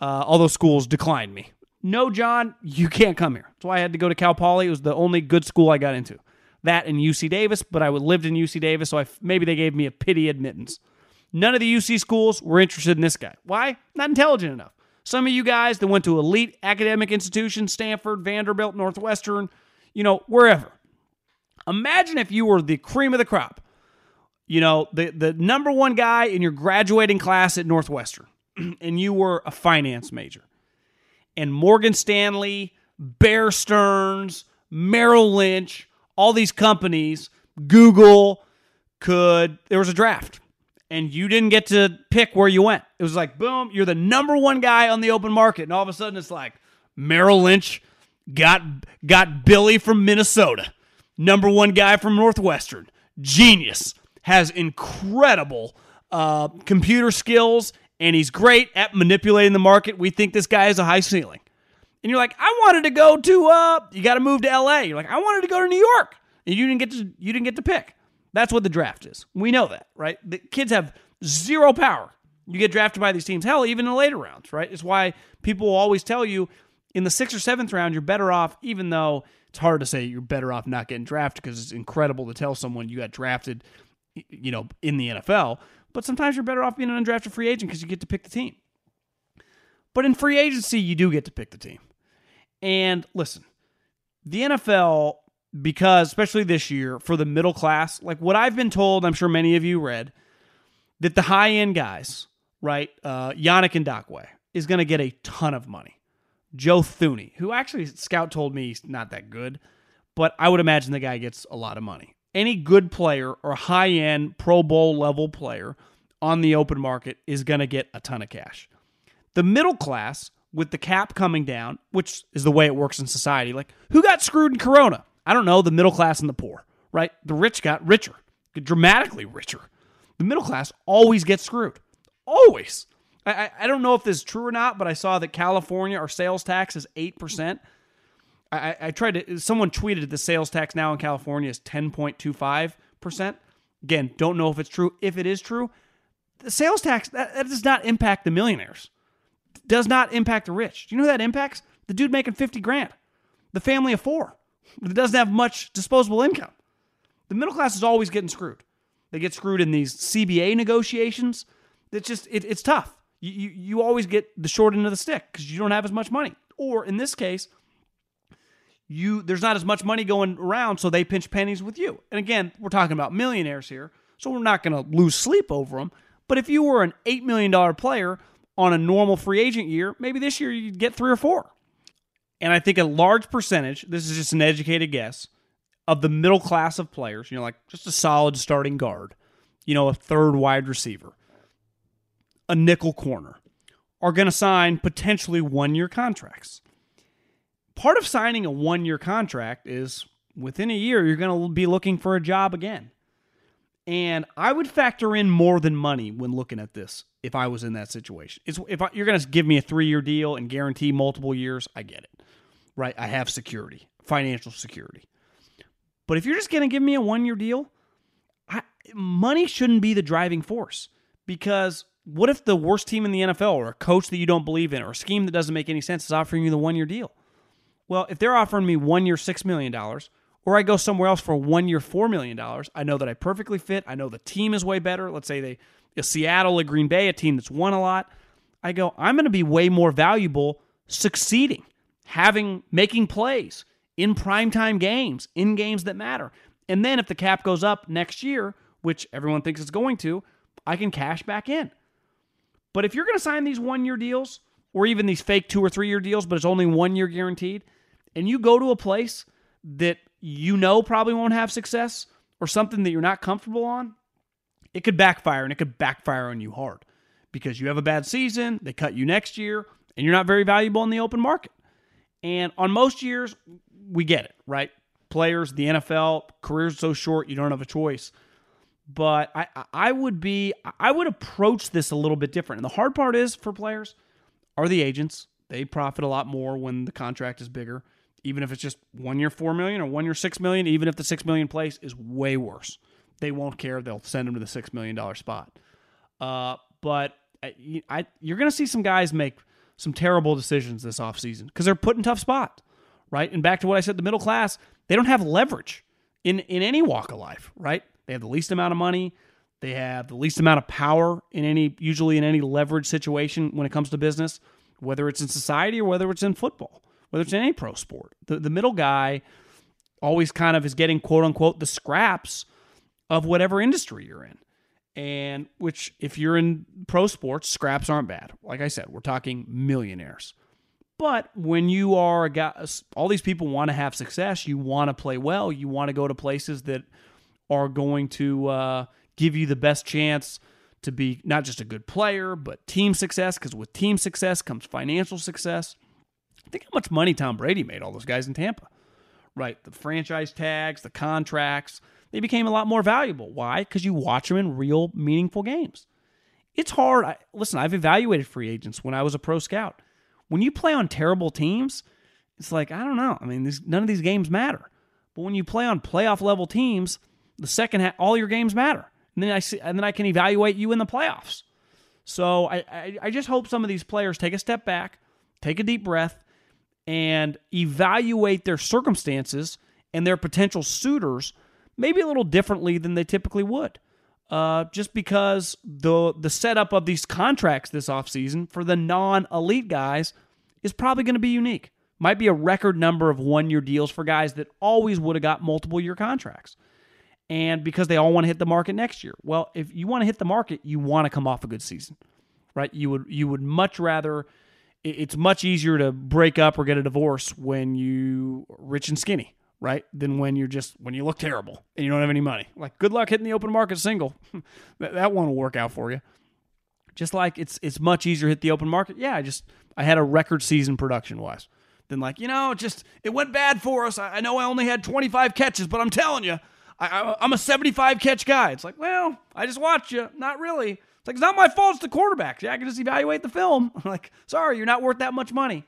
uh, all those schools declined me. No, John, you can't come here. That's why I had to go to Cal Poly. It was the only good school I got into. That and UC Davis, but I lived in UC Davis, so I, maybe they gave me a pity admittance. None of the UC schools were interested in this guy. Why? Not intelligent enough. Some of you guys that went to elite academic institutions, Stanford, Vanderbilt, Northwestern, you know, wherever. Imagine if you were the cream of the crop. You know, the, the number one guy in your graduating class at Northwestern, [clears throat] and you were a finance major. And Morgan Stanley, Bear Stearns, Merrill Lynch, all these companies, Google could, there was a draft and you didn't get to pick where you went. It was like, boom, you're the number one guy on the open market. And all of a sudden it's like Merrill Lynch got got Billy from Minnesota number one guy from Northwestern, genius, has incredible uh, computer skills, and he's great at manipulating the market. We think this guy has a high ceiling. And you're like, I wanted to go to, uh, you got to move to LA. You're like, I wanted to go to New York, and you didn't get to, you didn't get to pick. That's what the draft is. We know that, right? The kids have zero power. You get drafted by these teams. Hell, even in the later rounds, right? It's why people will always tell you in the sixth or seventh round, you're better off, even though it's hard to say you're better off not getting drafted because it's incredible to tell someone you got drafted, you know, in the NFL. But sometimes you're better off being an undrafted free agent because you get to pick the team. But in free agency, you do get to pick the team. And listen, the NFL, because especially this year for the middle class, like what I've been told, I'm sure many of you read, that the high end guys, right, uh, Yannick Ngakoue, is going to get a ton of money. Joe Thuney, who actually Scout told me he's not that good, but I would imagine the guy gets a lot of money. Any good player or high end Pro Bowl level player on the open market is going to get a ton of cash. The middle class, with the cap coming down, which is the way it works in society, like who got screwed in Corona? I don't know, the middle class and the poor, right? The rich got richer, dramatically richer. The middle class always gets screwed. Always. I, I don't know if this is true or not, but I saw that California, our sales tax is 8%. I, I tried to, someone tweeted the sales tax now in California is 10.25%. Again, don't know if it's true. If it is true, the sales tax, that, that does not impact the millionaires, does not impact the rich. Do you know who that impacts? The dude making 50 grand, the family of four that doesn't have much disposable income. The middle class is always getting screwed. They get screwed in these CBA negotiations. It's just, it, it's tough you, you, always get the short end of the stick because you don't have as much money. Or in this case, you there's not as much money going around, so they pinch pennies with you. And again, we're talking about millionaires here, so we're not going to lose sleep over them. But if you were an eight million dollar player on a normal free agent year, maybe this year you'd get three or four. And I think a large percentage, this is just an educated guess, of the middle class of players, you know, like just a solid starting guard, you know, a third wide receiver, a nickel corner are going to sign potentially one year contracts. Part of signing a one year contract is within a year, you're going to be looking for a job again. And I would factor in more than money when looking at this if I was in that situation. It's if I, you're going to give me a 3-year deal and guarantee multiple years, I get it. Right? I have security, financial security. But if you're just going to give me a 1-year deal, I, money shouldn't be the driving force because what if the worst team in the NFL or a coach that you don't believe in or a scheme that doesn't make any sense is offering you the 1-year deal? Well, if they're offering me 1 year 6 million dollars, or I go somewhere else for one year, $4 million, I know that I perfectly fit. I know the team is way better. Let's say they, a Seattle, a Green Bay, a team that's won a lot. I go, I'm going to be way more valuable succeeding, having, making plays in primetime games, in games that matter. And then if the cap goes up next year, which everyone thinks it's going to, I can cash back in. But if you're going to sign these one year deals, or even these fake two or three year deals, but it's only one year guaranteed, and you go to a place that you know probably won't have success or something that you're not comfortable on, it could backfire and it could backfire on you hard because you have a bad season, they cut you next year, and you're not very valuable in the open market. And on most years, we get it, right? Players, the NFL, careers so short, you don't have a choice. But I, I would be, I would approach this a little bit different. And the hard part is for players are the agents. They profit a lot more when the contract is bigger even if it's just one year four million or one year six million, even if the six million place is way worse, they won't care. They'll send them to the six million dollar spot. Uh, but I, I, you're going to see some guys make some terrible decisions this offseason because they're put in tough spots, right? And back to what I said, the middle class they don't have leverage in in any walk of life, right? They have the least amount of money. They have the least amount of power in any, usually in any leverage situation when it comes to business, whether it's in society or whether it's in football whether it's in any pro sport. The, the middle guy always kind of is getting quote unquote the scraps of whatever industry you're in. And which, if you're in pro sports, scraps aren't bad. Like I said, we're talking millionaires. But when you are a guy, all these people want to have success. You want to play well. You want to go to places that are going to uh, give you the best chance to be not just a good player, but team success. Because with team success comes financial success. Think how much money Tom Brady made, all those guys in Tampa. Right. The franchise tags, the contracts, they became a lot more valuable. Why? Because you watch them in real, meaningful games. It's hard. I, listen, I've evaluated free agents when I was a pro scout. When you play on terrible teams, it's like, I don't know. I mean, none of these games matter. But when you play on playoff level teams, the second half, all your games matter. And then I see, and then I can evaluate you in the playoffs. So I, I, I just hope some of these players take a step back, take a deep breath, and evaluate their circumstances and their potential suitors maybe a little differently than they typically would. Uh, just because the the setup of these contracts this offseason for the non-elite guys is probably going to be unique. Might be a record number of one-year deals for guys that always would have got multiple year contracts. And because they all want to hit the market next year. Well, if you want to hit the market, you want to come off a good season. Right? You would you would much rather it's much easier to break up or get a divorce when you rich and skinny, right? Than when you're just when you look terrible and you don't have any money. Like good luck hitting the open market single. [laughs] that, one will work out for you. Just like it's it's much easier to hit the open market. Yeah, I just I had a record season production wise. Then like you know just it went bad for us. I know I only had 25 catches, but I'm telling you, I, I'm a 75 catch guy. It's like well I just watched you. Not really. It's like, it's not my fault. It's the quarterback. Yeah, I can just evaluate the film. [laughs] I'm like, sorry, you're not worth that much money.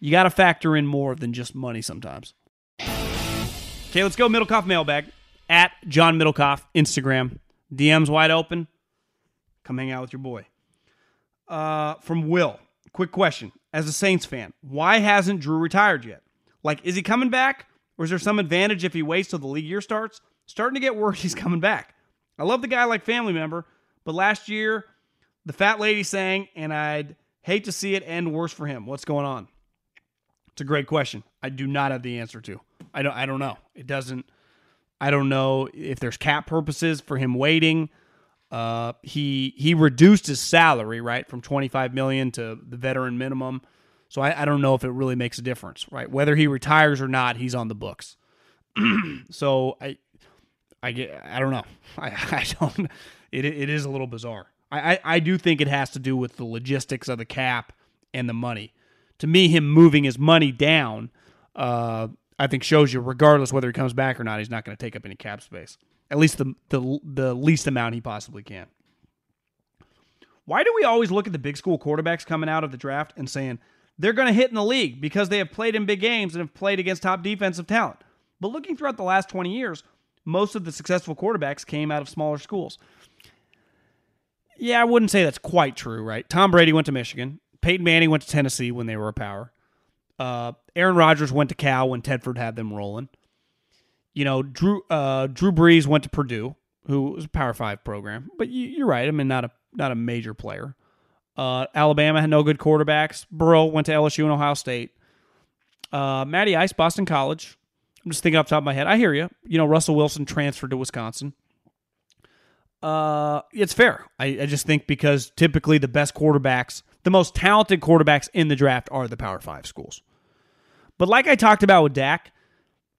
You got to factor in more than just money sometimes. Okay, let's go Middlekauff mailbag at John Middlekauff Instagram. DMs wide open. Come hang out with your boy. Uh, from Will. Quick question. As a Saints fan, why hasn't Drew retired yet? Like, is he coming back? Or is there some advantage if he waits till the league year starts? Starting to get word [laughs] he's coming back. I love the guy like family member, but last year, the fat lady sang, and I'd hate to see it end worse for him. What's going on? It's a great question. I do not have the answer to. I don't. I don't know. It doesn't. I don't know if there's cap purposes for him waiting. Uh, he he reduced his salary right from 25 million to the veteran minimum. So I, I don't know if it really makes a difference, right? Whether he retires or not, he's on the books. [clears throat] so I I get I don't know. [laughs] I, I don't it, it is a little bizarre. I, I, I do think it has to do with the logistics of the cap and the money. To me, him moving his money down, uh, I think shows you, regardless whether he comes back or not, he's not going to take up any cap space. at least the the the least amount he possibly can. Why do we always look at the big school quarterbacks coming out of the draft and saying they're going to hit in the league because they have played in big games and have played against top defensive talent? But looking throughout the last 20 years, most of the successful quarterbacks came out of smaller schools. Yeah, I wouldn't say that's quite true, right? Tom Brady went to Michigan. Peyton Manning went to Tennessee when they were a power. Uh, Aaron Rodgers went to Cal when Tedford had them rolling. You know, Drew uh, Drew Brees went to Purdue, who was a Power Five program. But you, are right. I mean, not a not a major player. Uh, Alabama had no good quarterbacks. Burrow went to LSU and Ohio State. Uh, Matty Ice, Boston College. I'm just thinking off the top of my head. I hear you. You know, Russell Wilson transferred to Wisconsin. Uh, it's fair. I, I just think because typically the best quarterbacks, the most talented quarterbacks in the draft are the Power Five schools. But like I talked about with Dak,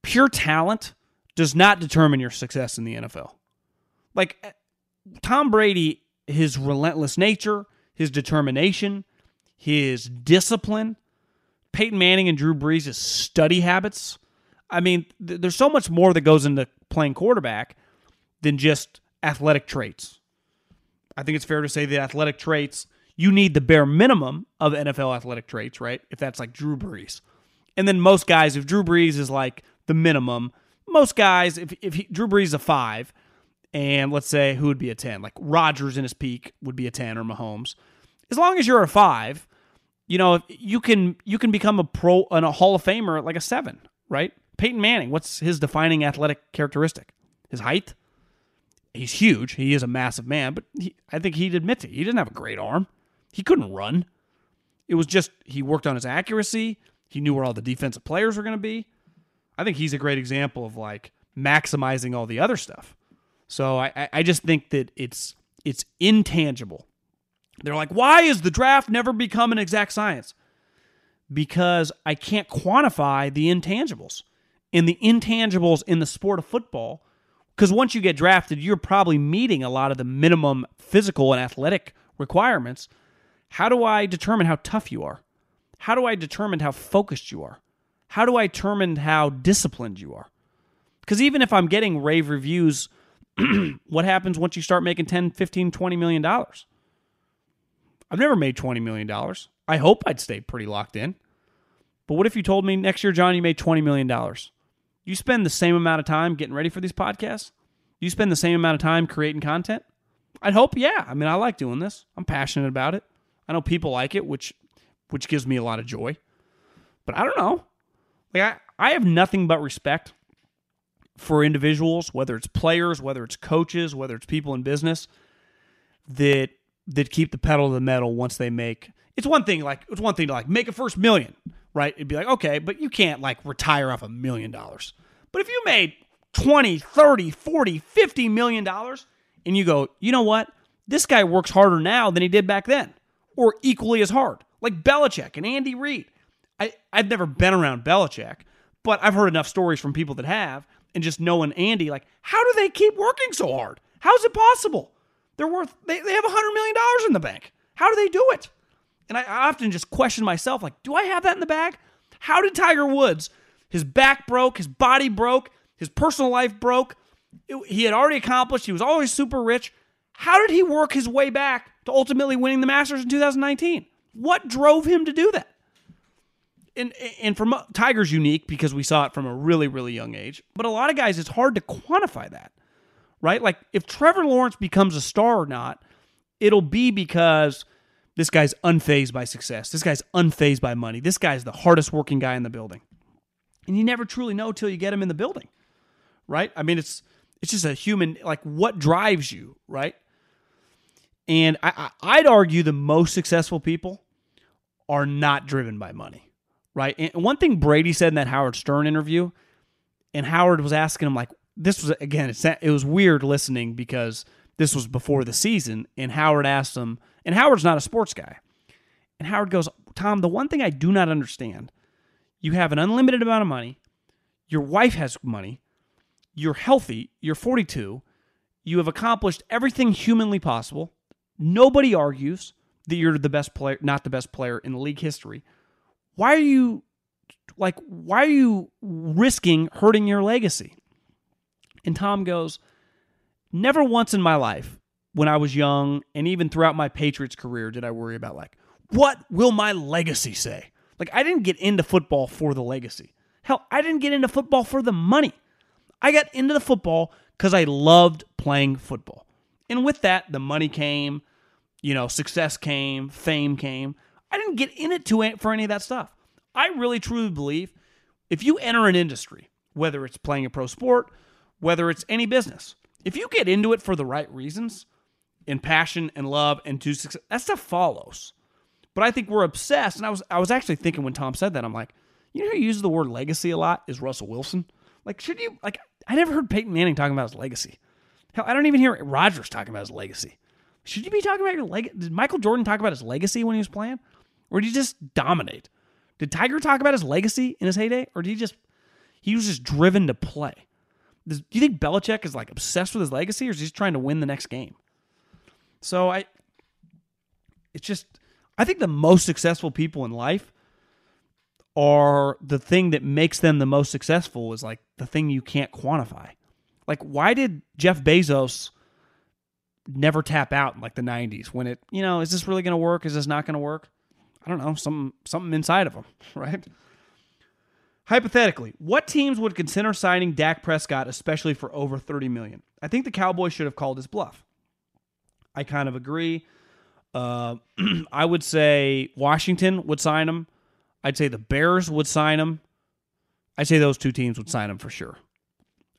pure talent does not determine your success in the NFL. Like Tom Brady, his relentless nature, his determination, his discipline, Peyton Manning and Drew Brees' study habits. I mean, th- there's so much more that goes into playing quarterback than just athletic traits. I think it's fair to say that athletic traits, you need the bare minimum of NFL athletic traits, right? If that's like Drew Brees. And then most guys, if Drew Brees is like the minimum, most guys, if, if he, Drew Brees is a five, and let's say who would be a 10, like Rodgers in his peak would be a 10 or Mahomes. As long as you're a five, you know, you can you can become a pro and a Hall of Famer like a seven, right? Peyton Manning, what's his defining athletic characteristic? His height? he's huge. He is a massive man, but he, I think he'd admit it. He didn't have a great arm. He couldn't run. It was just he worked on his accuracy. He knew where all the defensive players were going to be. I think he's a great example of like maximizing all the other stuff. So I, I just think that it's it's intangible. They're like, why is the draft never become an exact science? Because I can't quantify the intangibles. And the intangibles in the sport of football because once you get drafted, you're probably meeting a lot of the minimum physical and athletic requirements. How do I determine how tough you are? How do I determine how focused you are? How do I determine how disciplined you are? Because even if I'm getting rave reviews, [clears throat] what happens once you start making 10, 15, 20 million dollars? I've never made 20 million dollars. I hope I'd stay pretty locked in. But what if you told me next year, John, you made 20 million dollars? You spend the same amount of time getting ready for these podcasts? You spend the same amount of time creating content? I'd hope, yeah. I mean, I like doing this. I'm passionate about it. I know people like it, which which gives me a lot of joy. But I don't know. Like I, I have nothing but respect for individuals, whether it's players, whether it's coaches, whether it's people in business, that that keep the pedal to the metal once they make it's one thing like it's one thing to like make a first million right? It'd be like, okay, but you can't like retire off a million dollars. But if you made 20, 30, 40, 50 million dollars and you go, you know what? This guy works harder now than he did back then, or equally as hard. Like Belichick and Andy Reid. I, I've never been around Belichick, but I've heard enough stories from people that have, and just knowing Andy, like, how do they keep working so hard? How's it possible? They're worth they, they have a hundred million dollars in the bank. How do they do it? And I often just question myself, like, do I have that in the bag? How did Tiger Woods, his back broke, his body broke, his personal life broke, he had already accomplished, he was always super rich. How did he work his way back to ultimately winning the Masters in 2019? What drove him to do that? And, and from Tiger's unique because we saw it from a really, really young age. But a lot of guys, it's hard to quantify that, right? Like if Trevor Lawrence becomes a star or not, it'll be because – this guy's unfazed by success. This guy's unfazed by money. This guy's the hardest working guy in the building. And you never truly know till you get him in the building. Right? I mean, it's it's just a human like what drives you, right? And I, I would argue the most successful people are not driven by money, right? And one thing Brady said in that Howard Stern interview, and Howard was asking him like, this was again, it was weird listening because this was before the season, and Howard asked him, and Howard's not a sports guy. And Howard goes, Tom, the one thing I do not understand you have an unlimited amount of money, your wife has money, you're healthy, you're 42, you have accomplished everything humanly possible. Nobody argues that you're the best player, not the best player in league history. Why are you like why are you risking hurting your legacy? And Tom goes, never once in my life when I was young and even throughout my Patriots career did I worry about like what will my legacy say? Like I didn't get into football for the legacy. Hell, I didn't get into football for the money. I got into the football cuz I loved playing football. And with that, the money came, you know, success came, fame came. I didn't get in it to for any of that stuff. I really truly believe if you enter an industry, whether it's playing a pro sport, whether it's any business, if you get into it for the right reasons, in passion and love and to success, that stuff follows. But I think we're obsessed. And I was I was actually thinking when Tom said that, I'm like, you know who uses the word legacy a lot is Russell Wilson. Like, should you like I never heard Peyton Manning talking about his legacy. Hell, I don't even hear Rodgers talking about his legacy. Should you be talking about your legacy? Did Michael Jordan talk about his legacy when he was playing? Or did he just dominate? Did Tiger talk about his legacy in his heyday? Or did he just he was just driven to play? Does, do you think Belichick is like obsessed with his legacy or is he just trying to win the next game? So I it's just I think the most successful people in life are the thing that makes them the most successful is like the thing you can't quantify. Like why did Jeff Bezos never tap out in like the 90s when it, you know, is this really going to work? Is this not going to work? I don't know, something something inside of him, [laughs] right? Hypothetically, what teams would consider signing Dak Prescott especially for over 30 million? I think the Cowboys should have called his bluff. I kind of agree. Uh, [clears throat] I would say Washington would sign him. I'd say the Bears would sign him. I'd say those two teams would sign him for sure.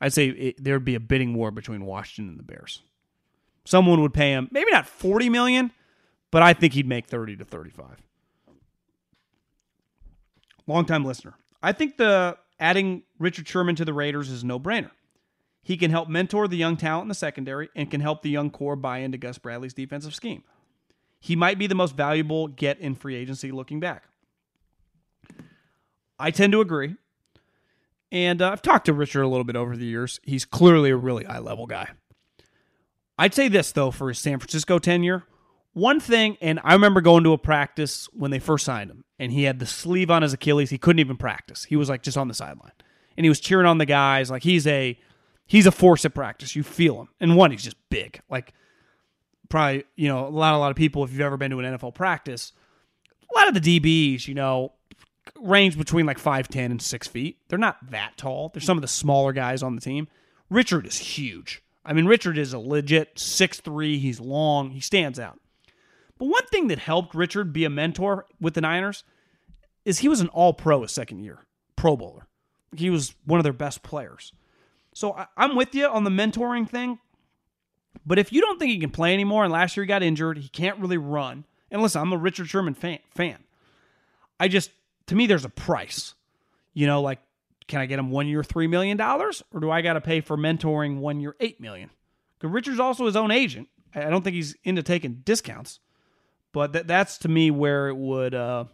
I'd say it, there'd be a bidding war between Washington and the Bears. Someone would pay him maybe not 40 million, but I think he'd make 30 to 35. Longtime listener. I think the adding Richard Sherman to the Raiders is no brainer. He can help mentor the young talent in the secondary and can help the young core buy into Gus Bradley's defensive scheme. He might be the most valuable get in free agency looking back. I tend to agree. And uh, I've talked to Richard a little bit over the years. He's clearly a really high level guy. I'd say this, though, for his San Francisco tenure. One thing, and I remember going to a practice when they first signed him, and he had the sleeve on his Achilles. He couldn't even practice. He was like just on the sideline. And he was cheering on the guys. Like he's a he's a force at practice. You feel him. And one, he's just big. Like probably, you know, a lot, a lot of people, if you've ever been to an NFL practice, a lot of the DBs, you know, range between like 5'10 and 6 feet. They're not that tall. They're some of the smaller guys on the team. Richard is huge. I mean, Richard is a legit 6'3. He's long. He stands out. But one thing that helped Richard be a mentor with the Niners is he was an all pro his second year, pro bowler. He was one of their best players. So I, I'm with you on the mentoring thing. But if you don't think he can play anymore, and last year he got injured, he can't really run. And listen, I'm a Richard Sherman fan. fan. I just, to me, there's a price. You know, like, can I get him one year, $3 million? Or do I got to pay for mentoring one year, $8 million? Because Richard's also his own agent. I don't think he's into taking discounts. But that, that's to me where it would. Uh,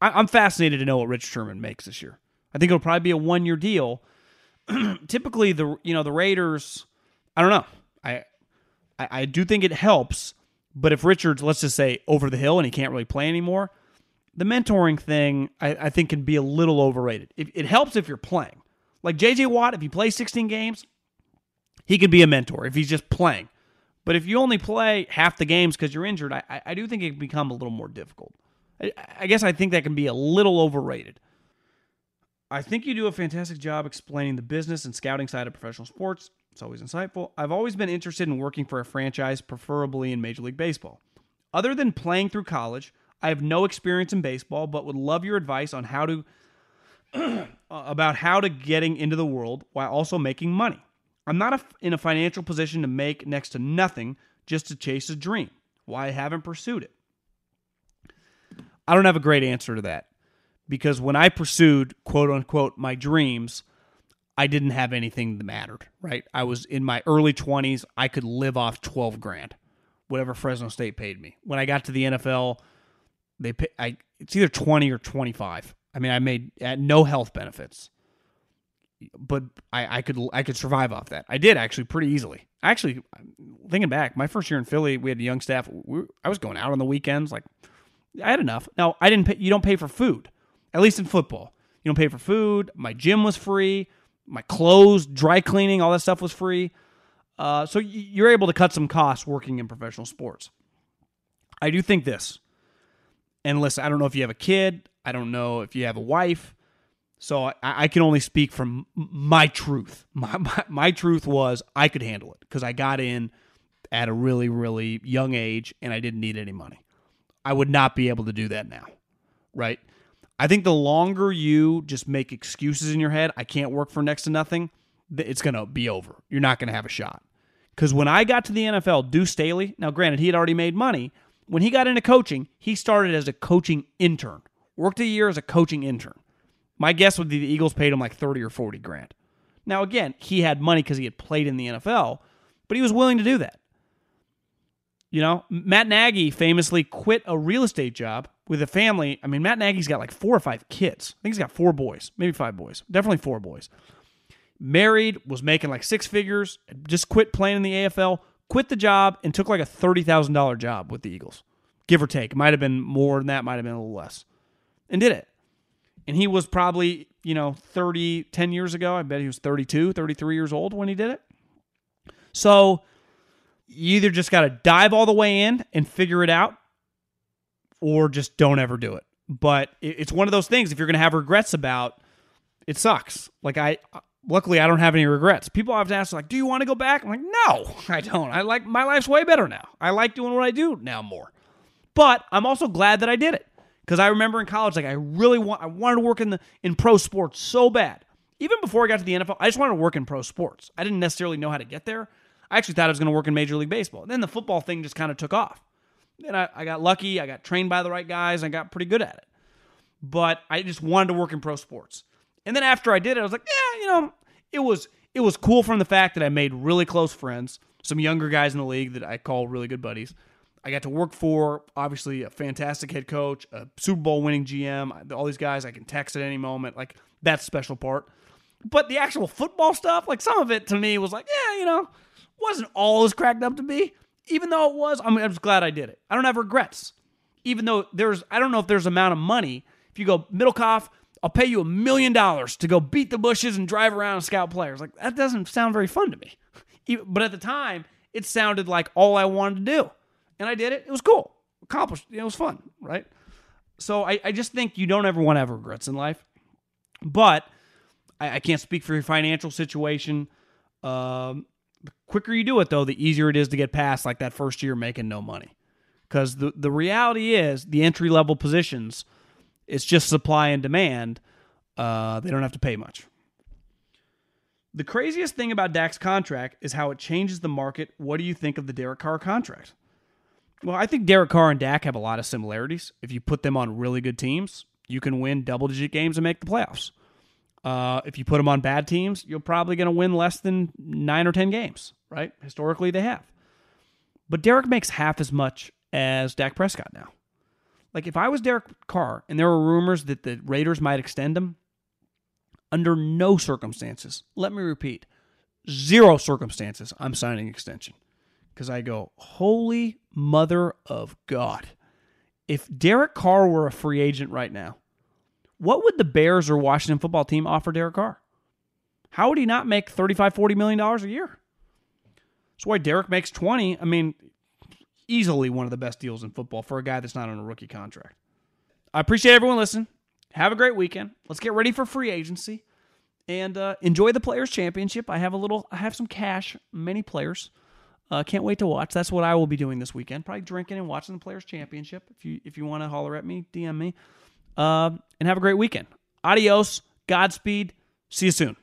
I, am fascinated to know what Richard Sherman makes this year. I think it'll probably be a one year deal [clears throat] typically the you know the Raiders. I don't know. I, I I do think it helps, but if Richards, let's just say, over the hill and he can't really play anymore, the mentoring thing I, I think can be a little overrated. It, it helps if you're playing. Like JJ Watt, if he plays 16 games, he could be a mentor if he's just playing. But if you only play half the games because you're injured, I, I do think it can become a little more difficult. I, I guess I think that can be a little overrated. I think you do a fantastic job explaining the business and scouting side of professional sports. It's always insightful. I've always been interested in working for a franchise, preferably in Major League Baseball. Other than playing through college, I have no experience in baseball, but would love your advice on how to [clears throat] uh, about how to getting into the world while also making money. I'm not a, in a financial position to make next to nothing just to chase a dream. Why I haven't pursued it. I don't have a great answer to that because when I pursued quote unquote my dreams, I didn't have anything that mattered, right? I was in my early 20s. I could live off 12 grand, whatever Fresno State paid me. When I got to the NFL, they pay, I it's either 20 or 25. I mean, I made at no health benefits. But I, I could I could survive off that. I did actually pretty easily. Actually, thinking back, my first year in Philly, we had a young staff. We, I was going out on the weekends. Like, I had enough. Now, I didn't pay. You don't pay for food at least in football. You don't pay for food. My gym was free. My clothes, dry cleaning, all that stuff was free. Uh, so you're able to cut some costs working in professional sports. I do think this. And listen, I don't know if you have a kid. I don't know if you have a wife. So I, I can only speak from my truth. [laughs] My, my, my truth was I could handle it because I got in at a really, really young age and I didn't need any money. I would not be able to do that now, right? I think the longer you just make excuses in your head, I can't work for next to nothing, it's going to be over. You're not going to have a shot. Because when I got to the NFL, Deuce Staley, now granted, he had already made money. When he got into coaching, he started as a coaching intern, worked a year as a coaching intern. My guess would be the Eagles paid him like 30 or 40 grand. Now, again, he had money because he had played in the NFL, but he was willing to do that. You know, Matt Nagy famously quit a real estate job with a family. I mean, Matt Nagy's got like four or five kids. I think he's got four boys, maybe five boys, definitely four boys. Married, was making like six figures, just quit playing in the AFL, quit the job, and took like a $30,000 job with the Eagles, give or take. Might have been more than that, might have been a little less, and did it. And he was probably, you know, 30, 10 years ago. I bet he was 32, 33 years old when he did it. So you either just got to dive all the way in and figure it out or just don't ever do it. But it's one of those things if you're going to have regrets about, it sucks. Like I uh, luckily I don't have any regrets. People often ask like, "Do you want to go back?" I'm like, "No, [laughs] I don't. I like my life's way better now. I like doing what I do now more." But I'm also glad that I did it because I remember in college, like I really want, I wanted to work in the in pro sports so bad. Even before I got to the NFL, I just wanted to work in pro sports. I didn't necessarily know how to get there. I actually thought I was going to work in Major League Baseball. And Then the football thing just kind of took off. Then I, I got lucky. I got trained by the right guys. I got pretty good at it. But I just wanted to work in pro sports. And then after I did it, I was like, yeah, you know, it was it was cool from the fact that I made really close friends, some younger guys in the league that I call really good buddies. I got to work for obviously a fantastic head coach, a Super Bowl winning GM, all these guys I can text at any moment. Like that's special part. But the actual football stuff, like some of it to me was like, yeah, you know, wasn't all as cracked up to be. Even though it was, I mean, I'm just glad I did it. I don't have regrets. Even though there's, I don't know if there's amount of money. If you go Middlekauff, I'll pay you a million dollars to go beat the bushes and drive around and scout players. Like that doesn't sound very fun to me. [laughs] But at the time, it sounded like all I wanted to do, and I did it. It was cool, accomplished. It was fun, right? So I, I just think you don't ever want to have regrets in life. But I, I can't speak for your financial situation. Um, the quicker you do it, though, the easier it is to get past like that first year making no money. Because the, the reality is, the entry level positions, it's just supply and demand. Uh, they don't have to pay much. The craziest thing about Dak's contract is how it changes the market. What do you think of the Derek Carr contract? Well, I think Derek Carr and Dak have a lot of similarities. If you put them on really good teams, you can win double digit games and make the playoffs. Uh, if you put them on bad teams, you're probably going to win less than nine or 10 games, right? Historically, they have. But Derek makes half as much as Dak Prescott now. Like, if I was Derek Carr and there were rumors that the Raiders might extend him, under no circumstances, let me repeat, zero circumstances, I'm signing extension. Because I go, holy mother of God. If Derek Carr were a free agent right now, what would the Bears or Washington football team offer Derek Carr? How would he not make 35, 40 million dollars a year? That's why Derek makes 20. I mean, easily one of the best deals in football for a guy that's not on a rookie contract. I appreciate everyone listening. Have a great weekend. Let's get ready for free agency and uh, enjoy the Players Championship. I have a little, I have some cash, many players. Uh, can't wait to watch. That's what I will be doing this weekend. Probably drinking and watching the Players Championship. If you if you want to holler at me, DM me. Uh, and have a great weekend. Adios. Godspeed. See you soon.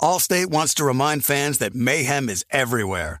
Allstate wants to remind fans that mayhem is everywhere,